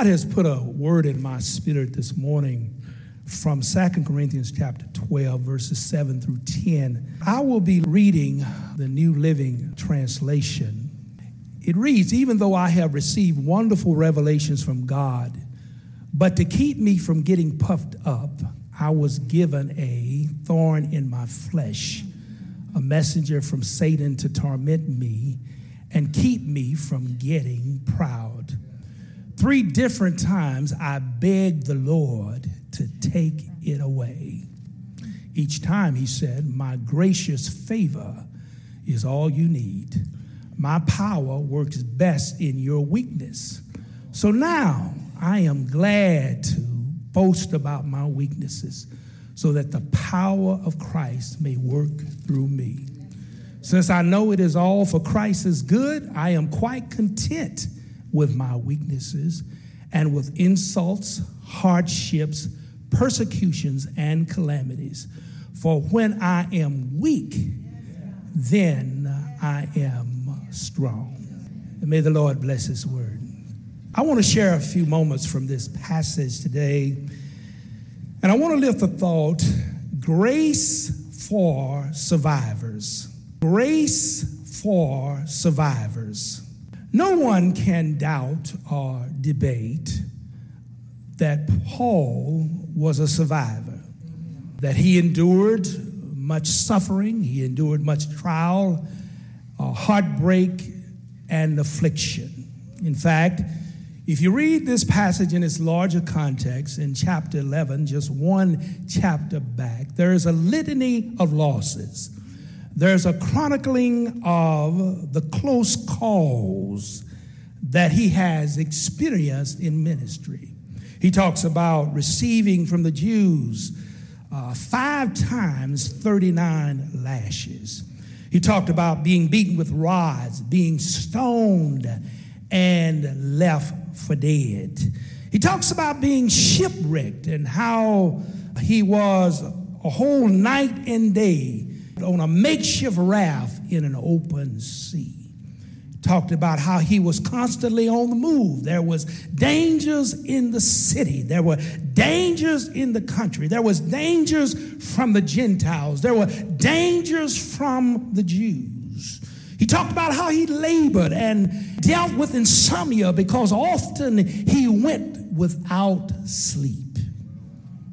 God has put a word in my spirit this morning from 2 Corinthians chapter 12, verses 7 through 10. I will be reading the New Living Translation. It reads Even though I have received wonderful revelations from God, but to keep me from getting puffed up, I was given a thorn in my flesh, a messenger from Satan to torment me and keep me from getting proud. Three different times I begged the Lord to take it away. Each time he said, My gracious favor is all you need. My power works best in your weakness. So now I am glad to boast about my weaknesses so that the power of Christ may work through me. Since I know it is all for Christ's good, I am quite content with my weaknesses and with insults, hardships, persecutions, and calamities. For when I am weak, then I am strong. And may the Lord bless His word. I want to share a few moments from this passage today. And I want to lift the thought grace for survivors. Grace for survivors. No one can doubt or debate that Paul was a survivor, that he endured much suffering, he endured much trial, uh, heartbreak, and affliction. In fact, if you read this passage in its larger context in chapter 11, just one chapter back, there is a litany of losses there's a chronicling of the close calls that he has experienced in ministry. He talks about receiving from the Jews uh, five times 39 lashes. He talked about being beaten with rods, being stoned, and left for dead. He talks about being shipwrecked and how he was a whole night and day on a makeshift raft in an open sea. Talked about how he was constantly on the move. There was dangers in the city. There were dangers in the country. There was dangers from the Gentiles. There were dangers from the Jews. He talked about how he labored and dealt with insomnia because often he went without sleep.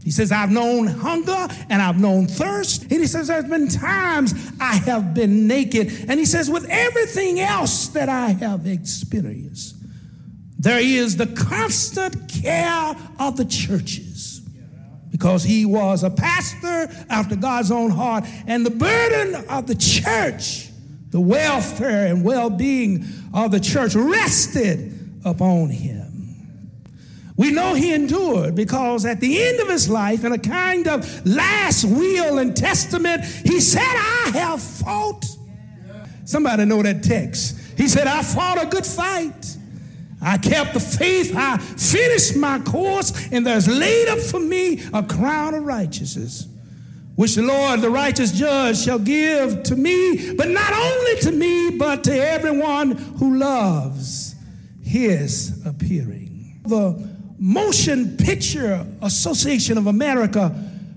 He says, I've known hunger and I've known thirst. And he says, There's been times I have been naked. And he says, With everything else that I have experienced, there is the constant care of the churches because he was a pastor after God's own heart. And the burden of the church, the welfare and well being of the church rested upon him. We know he endured because at the end of his life, in a kind of last will and testament, he said, I have fought. Somebody know that text. He said, I fought a good fight. I kept the faith. I finished my course, and there's laid up for me a crown of righteousness, which the Lord, the righteous judge, shall give to me, but not only to me, but to everyone who loves his appearing. The Motion Picture Association of America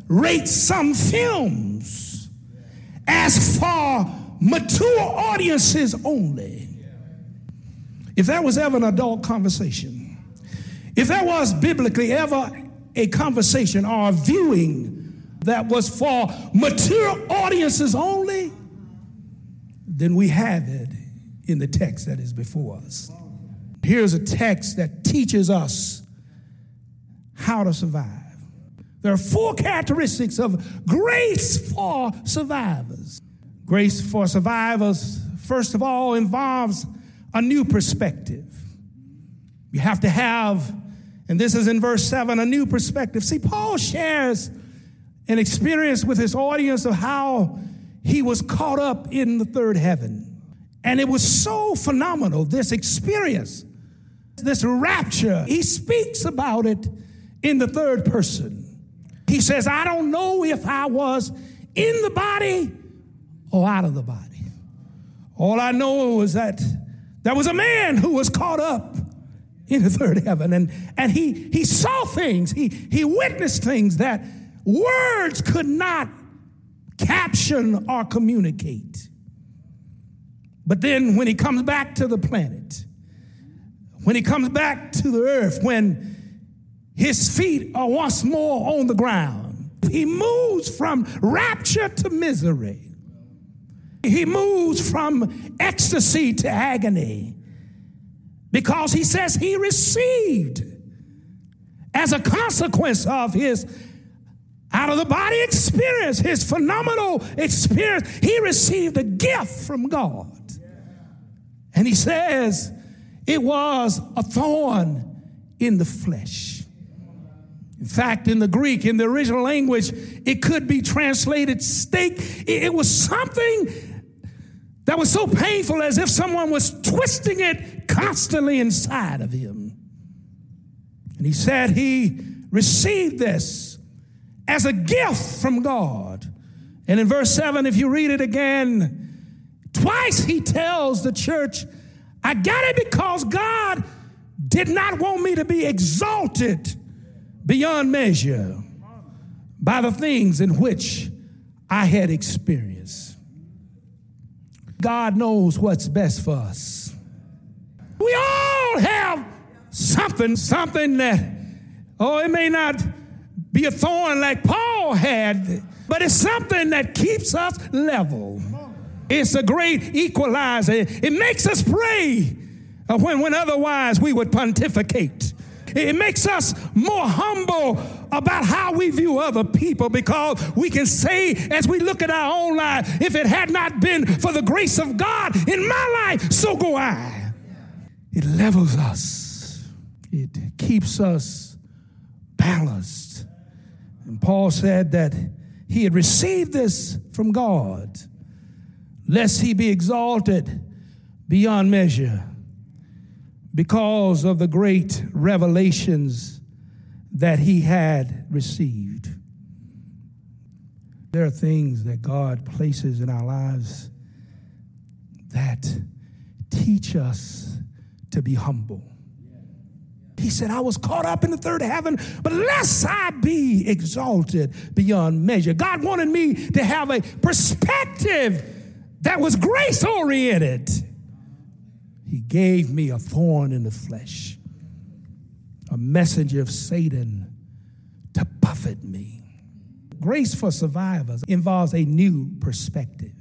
rates some films as for mature audiences only. If there was ever an adult conversation, if there was biblically ever a conversation or a viewing that was for mature audiences only, then we have it in the text that is before us. Here's a text that teaches us how to survive. There are four characteristics of grace for survivors. Grace for survivors, first of all, involves a new perspective. You have to have, and this is in verse 7, a new perspective. See, Paul shares an experience with his audience of how he was caught up in the third heaven. And it was so phenomenal, this experience, this rapture. He speaks about it in the third person. He says, I don't know if I was in the body or out of the body. All I know was that there was a man who was caught up in the third heaven and, and he, he saw things, he, he witnessed things that words could not caption or communicate. But then when he comes back to the planet, when he comes back to the earth, when his feet are once more on the ground, he moves from rapture to misery. He moves from ecstasy to agony because he says he received as a consequence of his out of the body experience, his phenomenal experience, he received a gift from God. And he says it was a thorn in the flesh. In fact, in the Greek, in the original language, it could be translated stake. It was something that was so painful as if someone was twisting it constantly inside of him. And he said he received this as a gift from God. And in verse 7, if you read it again, twice he tells the church, I got it because God did not want me to be exalted beyond measure by the things in which I had experienced. God knows what's best for us. We all have something, something that, oh, it may not be a thorn like Paul had, but it's something that keeps us level. It's a great equalizer. It makes us pray when, when otherwise we would pontificate. It makes us more humble about how we view other people because we can say, as we look at our own life, if it had not been for the grace of God in my life, so go I. It levels us, it keeps us balanced. And Paul said that he had received this from God, lest he be exalted beyond measure because of the great revelations that he had received. There are things that God places in our lives that teach us to be humble. He said, I was caught up in the third heaven, but lest I be exalted beyond measure. God wanted me to have a perspective that was grace oriented. He gave me a thorn in the flesh, a messenger of Satan to buffet me. Grace for survivors involves a new perspective.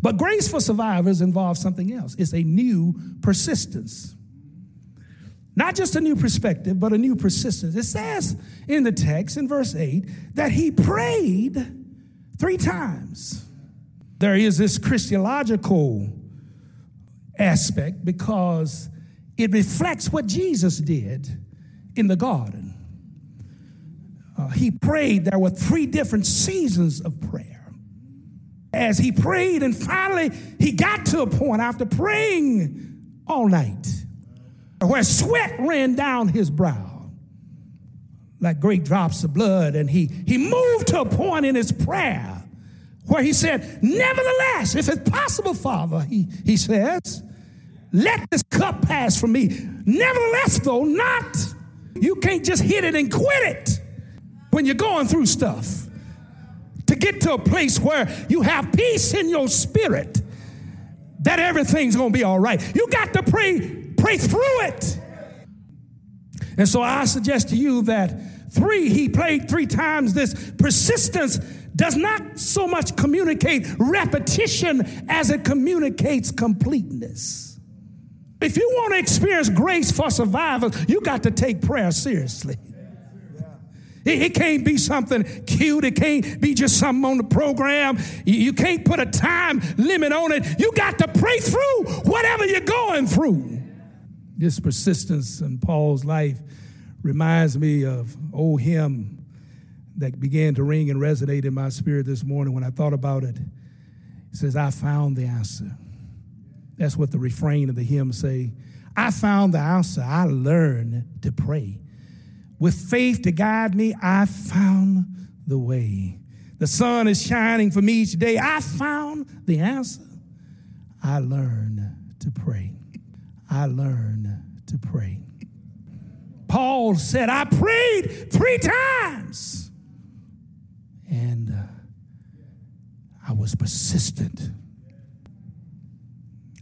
But grace for survivors involves something else it's a new persistence. Not just a new perspective, but a new persistence. It says in the text in verse 8 that he prayed three times. There is this Christological aspect because it reflects what Jesus did in the garden. Uh, he prayed, there were three different seasons of prayer. As he prayed, and finally he got to a point after praying all night where sweat ran down his brow like great drops of blood. And he, he moved to a point in his prayer where he said, Nevertheless, if it's possible, Father, he, he says, let this cup pass from me. Nevertheless, though, not. You can't just hit it and quit it when you're going through stuff. To get to a place where you have peace in your spirit that everything's gonna be all right. You got to pray pray through it. And so I suggest to you that Three, he played three times. This persistence does not so much communicate repetition as it communicates completeness. If you want to experience grace for survivors, you got to take prayer seriously. It, can't be something cute. It can't be just something on the program. You can't put a time limit on it. You got to pray through whatever you're going through. This persistence in Paul's life reminds me of old hymn that began to ring and resonate in my spirit this morning when I thought about it. It says, I found the answer. That's what the refrain of the hymn say. I found the answer. I learned to pray. With faith to guide me, I found the way. The sun is shining for me each day. I found the answer. I learned to pray. I learned to pray. Paul said, I prayed three times. And uh, I was persistent.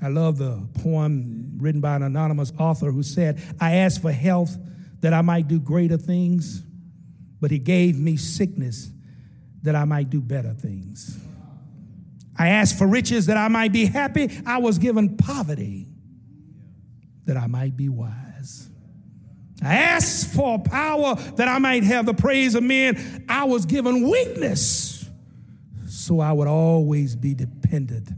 I love the poem written by an anonymous author who said, I asked for health that I might do greater things, but he gave me sickness that I might do better things. I asked for riches that I might be happy. I was given poverty that I might be wise. I asked for power that I might have the praise of men. I was given weakness so I would always be dependent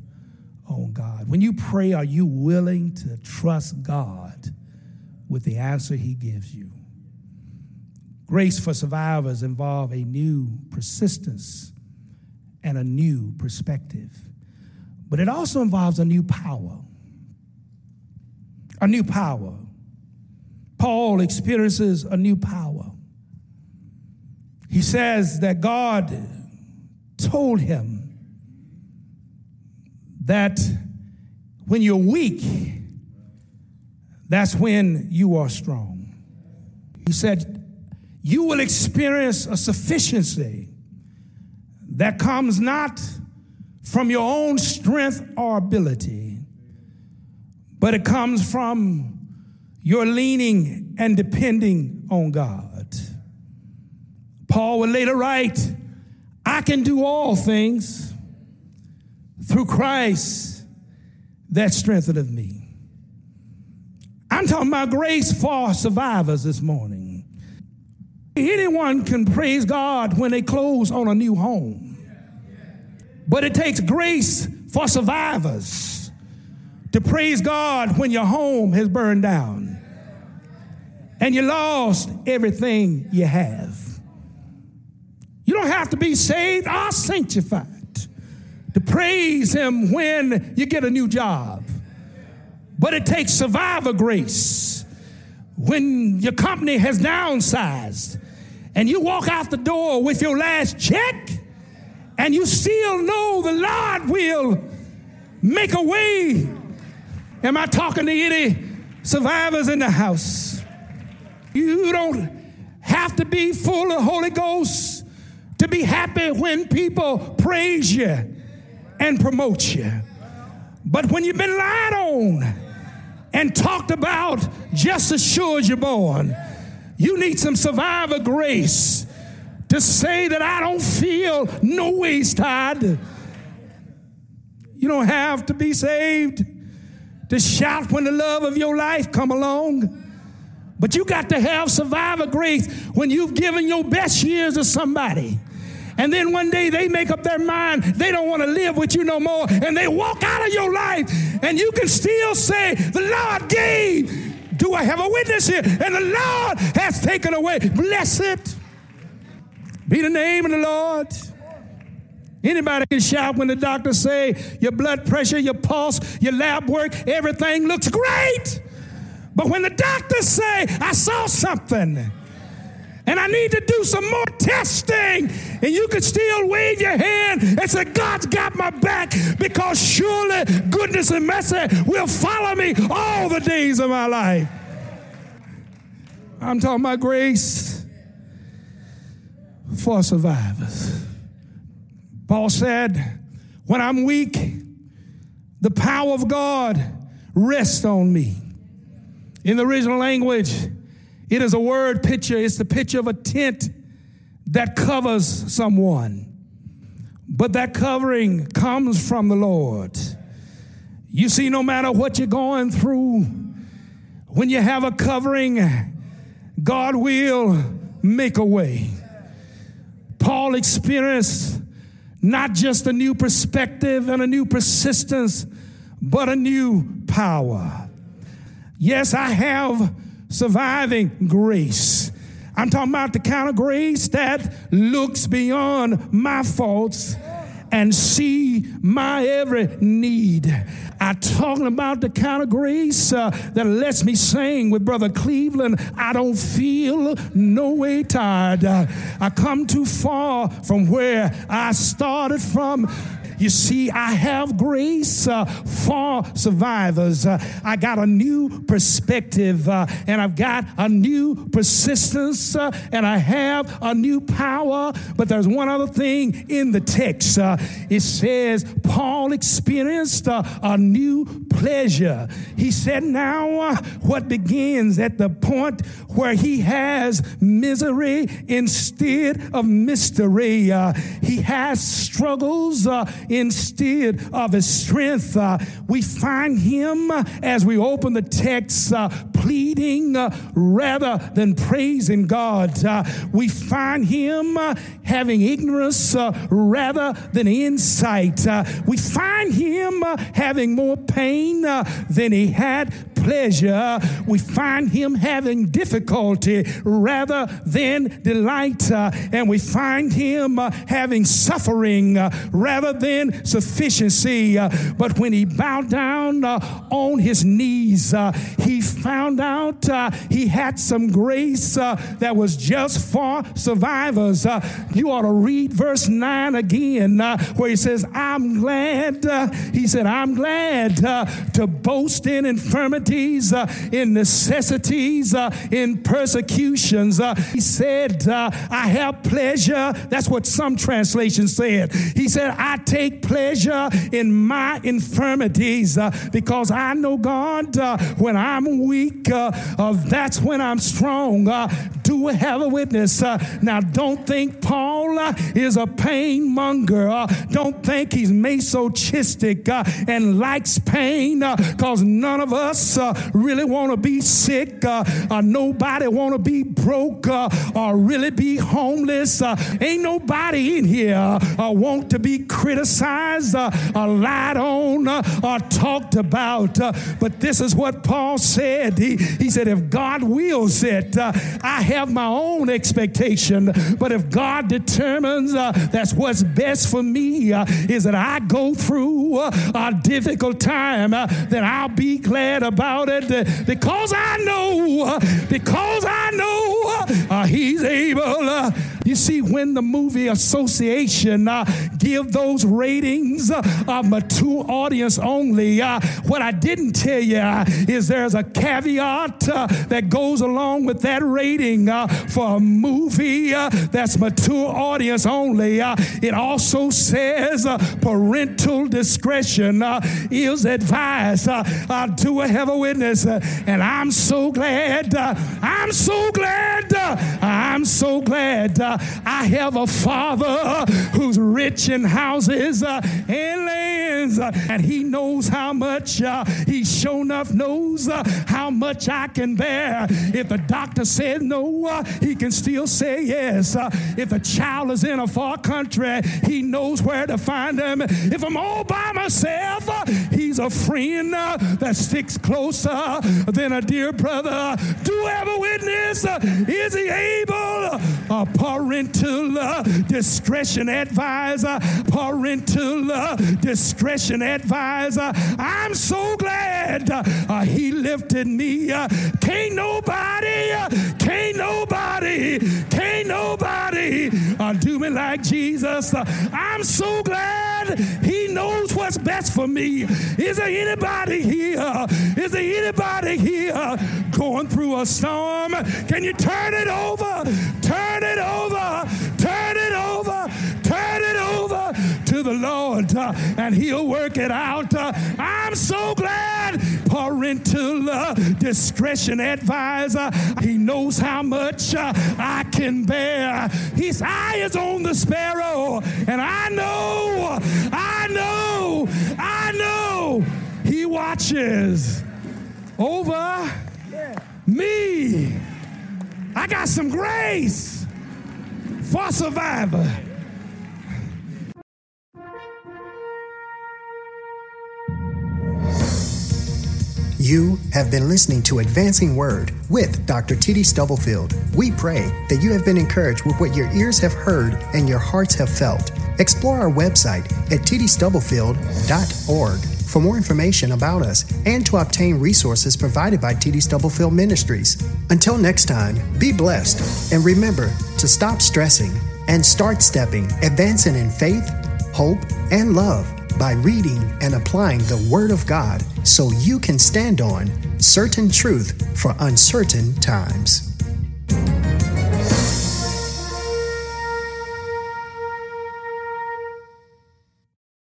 on God. When you pray, are you willing to trust God with the answer He gives you? Grace for survivors involve a new persistence and a new perspective. But it also involves a new power. A new power. Paul experiences a new power. He says that God told him that when you're weak, that's when you are strong. He said, You will experience a sufficiency that comes not from your own strength or ability, but it comes from you're leaning and depending on God. Paul would later write, I can do all things through Christ that strengtheneth me. I'm talking about grace for survivors this morning. Anyone can praise God when they close on a new home, but it takes grace for survivors to praise God when your home has burned down and you lost everything you have. You don't have to be saved or sanctified to praise Him when you get a new job. But it takes survivor grace when your company has downsized and you walk out the door with your last check and you still know the Lord will make a way. Am I talking to any survivors in the house? You don't have to be full of Holy Ghost to be happy when people praise you and promote you. But when you've been lied on and talked about just as sure as you're born, you need some survivor grace to say that I don't feel no ways tied. You don't have to be saved to shout when the love of your life come along. But you got to have survivor grace when you've given your best years to somebody. And then one day they make up their mind they don't want to live with you no more and they walk out of your life and you can still say, The Lord gave. Do I have a witness here? And the Lord has taken away. Blessed be the name of the Lord. Anybody can shout when the doctor say your blood pressure, your pulse, your lab work, everything looks great. But when the doctors say, I saw something, and I need to do some more testing, and you can still wave your hand and say, God's got my back because surely goodness and mercy will follow me all the days of my life. I'm talking about grace for survivors. Paul said, When I'm weak, the power of God rests on me. In the original language, It is a word picture, it's the picture of a tent that covers someone. But that covering comes from the Lord. You see, no matter what you're going through, when you have a covering, God will make a way. Paul experienced not just a new perspective and a new persistence, but a new power. Yes, I have surviving grace. I'm talking about the kind of grace that looks beyond my faults and see my every need. I'm talking about the kind of grace uh, that lets me sing with Brother Cleveland. I don't feel no way tired. Uh, I come too far from where I started from. You see, I have grace uh, for survivors. Uh, I got a new perspective, uh, and I've got a new persistence, uh, and I have a new power. But there's one other thing in the text. Uh, it says Paul experienced uh, a new pleasure. He said, Now, what begins at the point where he has misery instead of mystery, he has struggles instead of his strength. Uh, we find him uh, as we open the text uh, pleading uh, rather than praising God. Uh, we find him having ignorance rather than insight. we find him having more pain than he had pleasure, we find him having difficulty rather than delight. Uh, and we find him uh, having suffering uh, rather than sufficiency. Uh, but when he bowed down uh, on his knees, uh, he found out he had some grace that was just for survivors. you ought to read verse 9 again, where he says, I'm glad. he said, I'm glad to boast in infirmity infirmities, uh, in necessities, uh, in persecutions. Uh, he said, I have pleasure. That's what some translations said. He said, I take pleasure in my infirmities because I know God when I'm weak, that's when I'm strong. Do have a witness. now, don't think Paul is a pain monger. don't think he's masochistic and likes pain because none of us uh, really want to be sick, uh, uh, nobody want to be broke uh, or really be homeless. Uh, ain't nobody in here uh, want to be criticized, uh, lied on, or talked about. but this is what Paul said. He, he said, if God wills it, I have my own expectation. But if God determines that's what's best for me, is that I go through a difficult time, then I'll be glad about it because I know, because I know uh, He's able. Uh, you see, when the movie association uh, give those ratings uh, of mature audience only, uh, what I didn't tell you uh, is there's a caveat uh, that goes along with that rating uh, Uh, for a movie uh, that's mature audience only. Uh. it also says parental discretion is advised. do I have a witness? and I'm so glad. I'm so glad. I'm so glad I have a father who's rich in houses uh, and lands, uh, and he knows how much, uh, he sure enough knows uh, how much I can bear. If the doctor said no, uh, he can still say yes. Uh, if a child is in a far country, he knows where to find them. If I'm all by myself, a friend that sticks closer than a dear brother. Do have a witness? Is he able? A parental uh, discretion advisor, parental uh, discretion advisor. I'm so glad uh, he lifted me. Uh, can't nobody, uh, can't nobody, can't nobody uh, do me like Jesus. I'm so glad he knows what's best for me. Is there anybody here? Is there anybody here going through a storm? Can you turn it over? Turn it over. Turn it over. Turn it over to the Lord uh, and He'll work it out. Uh, I'm so glad, parental uh, discretion advisor. He knows how much uh, I can bear. His eye is on the sparrow, and I know, I know, I know he watches over me. I got some grace for survivor. You have been listening to Advancing Word with Dr. T.D. Stubblefield. We pray that you have been encouraged with what your ears have heard and your hearts have felt. Explore our website at tdstubblefield.org for more information about us and to obtain resources provided by TD Stubblefield Ministries. Until next time, be blessed and remember to stop stressing and start stepping, advancing in faith, hope, and love by reading and applying the Word of God so you can stand on certain truth for uncertain times.